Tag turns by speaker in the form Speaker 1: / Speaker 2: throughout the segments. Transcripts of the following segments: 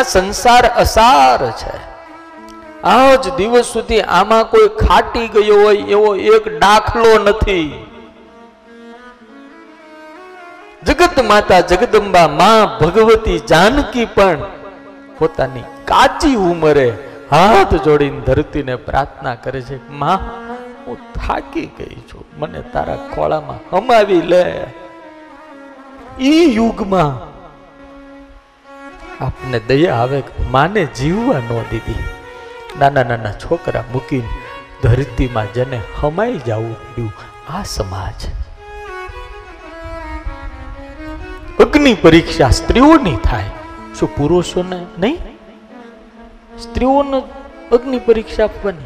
Speaker 1: આ સંસાર અસાર છે. આજ દિવસ સુધી આમાં કોઈ ખાટી ગયો હોય એવો એક દાખલો નથી. જગત માતા જગદંબા માં ભગવતી જાનકી પણ પોતાની કાચી ઉંમરે હાથ જોડીને ધરતીને પ્રાર્થના કરે છે, માં, હું થાકી ગઈ છું. મને તારા ખોળામાં હમાવી લે. ઈ યુગમાં આપને દયા આવે માને જીવવા ન દીધી. નાના નાના છોકરા મૂકીને ધરતીમાં જેને હમાઈ જવું પડ્યું. આ સમાજ. અગ્નિ પરીક્ષા સ્ત્રીઓની થાય. શું પુરુષોને નહીં? સ્ત્રીઓને અગ્નિ પરીક્ષા આપવાની.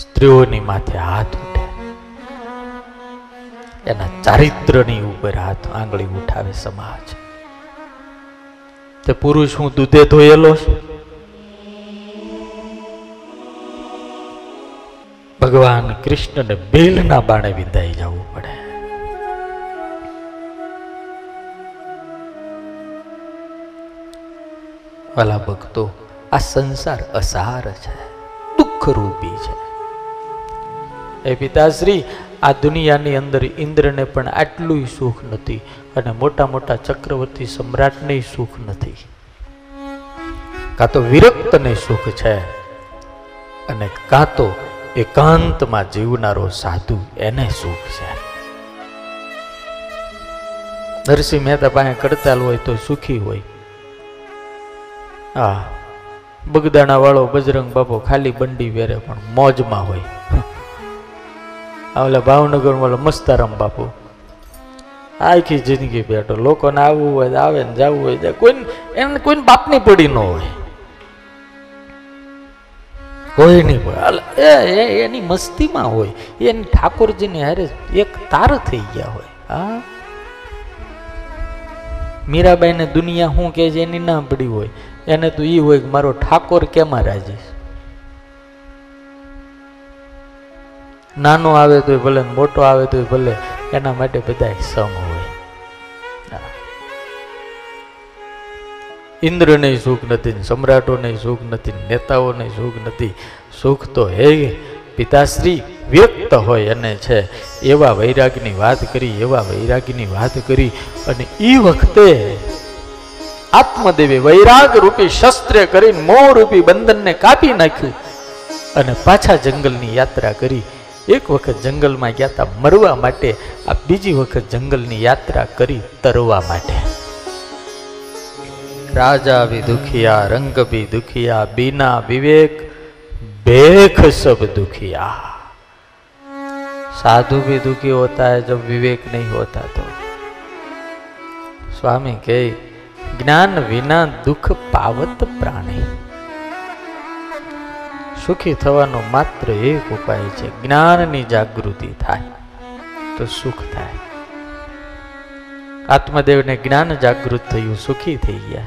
Speaker 1: સ્ત્રીઓની માથે હાથ ઉઠે. એના ચારિત્રની ઉપર હાથ આંગળી ઉઠાવે સમાજ. તે પુરુષ હું દૂધે ધોયેલો છું. ભગવાન કૃષ્ણને બેલના બાણે વિદાય જવું પડે. વાલા ભક્તો, આ સંસાર અસાર છે દુઃખ રૂપી છે. એ પિતાશ્રી આ દુનિયાની અંદર ઇન્દ્રને પણ આટલું સુખ નથી અને મોટા મોટા ચક્રવર્તી સમ્રાટને સુખ નથી. કાં તો વિરક્તને સુખ છે અને કાં તો એકાંતમાં જીવનારો સાધુ એને સુખ છે. નરસિંહ મહેતા પાસે કડતાલ હોય તો સુખી હોય. હા બગદાણા વાળો બજરંગ બાપો ખાલી બંડી વેરે પણ મોજમાં હોય. ઓલા ભાવનગર વાળો મસ્તારામ બાપુ. આખી જિંદગી બેઠો. લોકોને આવવું હોય આવે ને જવું હોય કોઈ એને કોઈને બાપની પડી ન હોય. કોઈ નહીં એ એની મસ્તીમાં હોય. એની ઠાકોરજીની હારે એક તાર થઈ ગયા હોય. હા? મીરાબાઈને દુનિયા શું કહે છે? એની ના પડી હોય. એને તો એ હોય કે મારો ઠાકોર કેમાં રાજી છે? નાનો આવે તો ભલે, મોટો આવે તો ભલે, એના માટે બધા સમ હોય. ઇન્દ્રને સુખ નથી, સમ્રાટોને સુખ નથી, નેતાઓને સુખ નથી. સુખ તો હે, પિતાશ્રી વ્યક્ત હોય અને છે. એવા વૈરાગની વાત કરી, એવા વૈરાગની વાત કરી અને એ વખતે આત્મદેવે વૈરાગ રૂપી શસ્ત્ર કરીને મોહ રૂપી બંધનને કાપી નાખ્યું અને પાછા જંગલની યાત્રા કરી. એક વખત જંગલમાં ગયા હતા મરવા માટે આ બીજી વખત જંગલની યાત્રા કરી તરવા માટે રાજા भी दुखिया रंग भी दुखिया बिना विवेक बेख सब दुखिया साधु भी दुखी होता है जब विवेक नहीं होता तो स्वामी के જ્ઞાન વિના દુઃખ પાવત પ્રાણી સુખી થવાનો માત્ર એક ઉપાય છે, જ્ઞાનની જાગૃતિ થાય તો સુખ થાય. આત્મદેવને જ્ઞાન જાગૃત થયું, સુખી થઈ ગયા.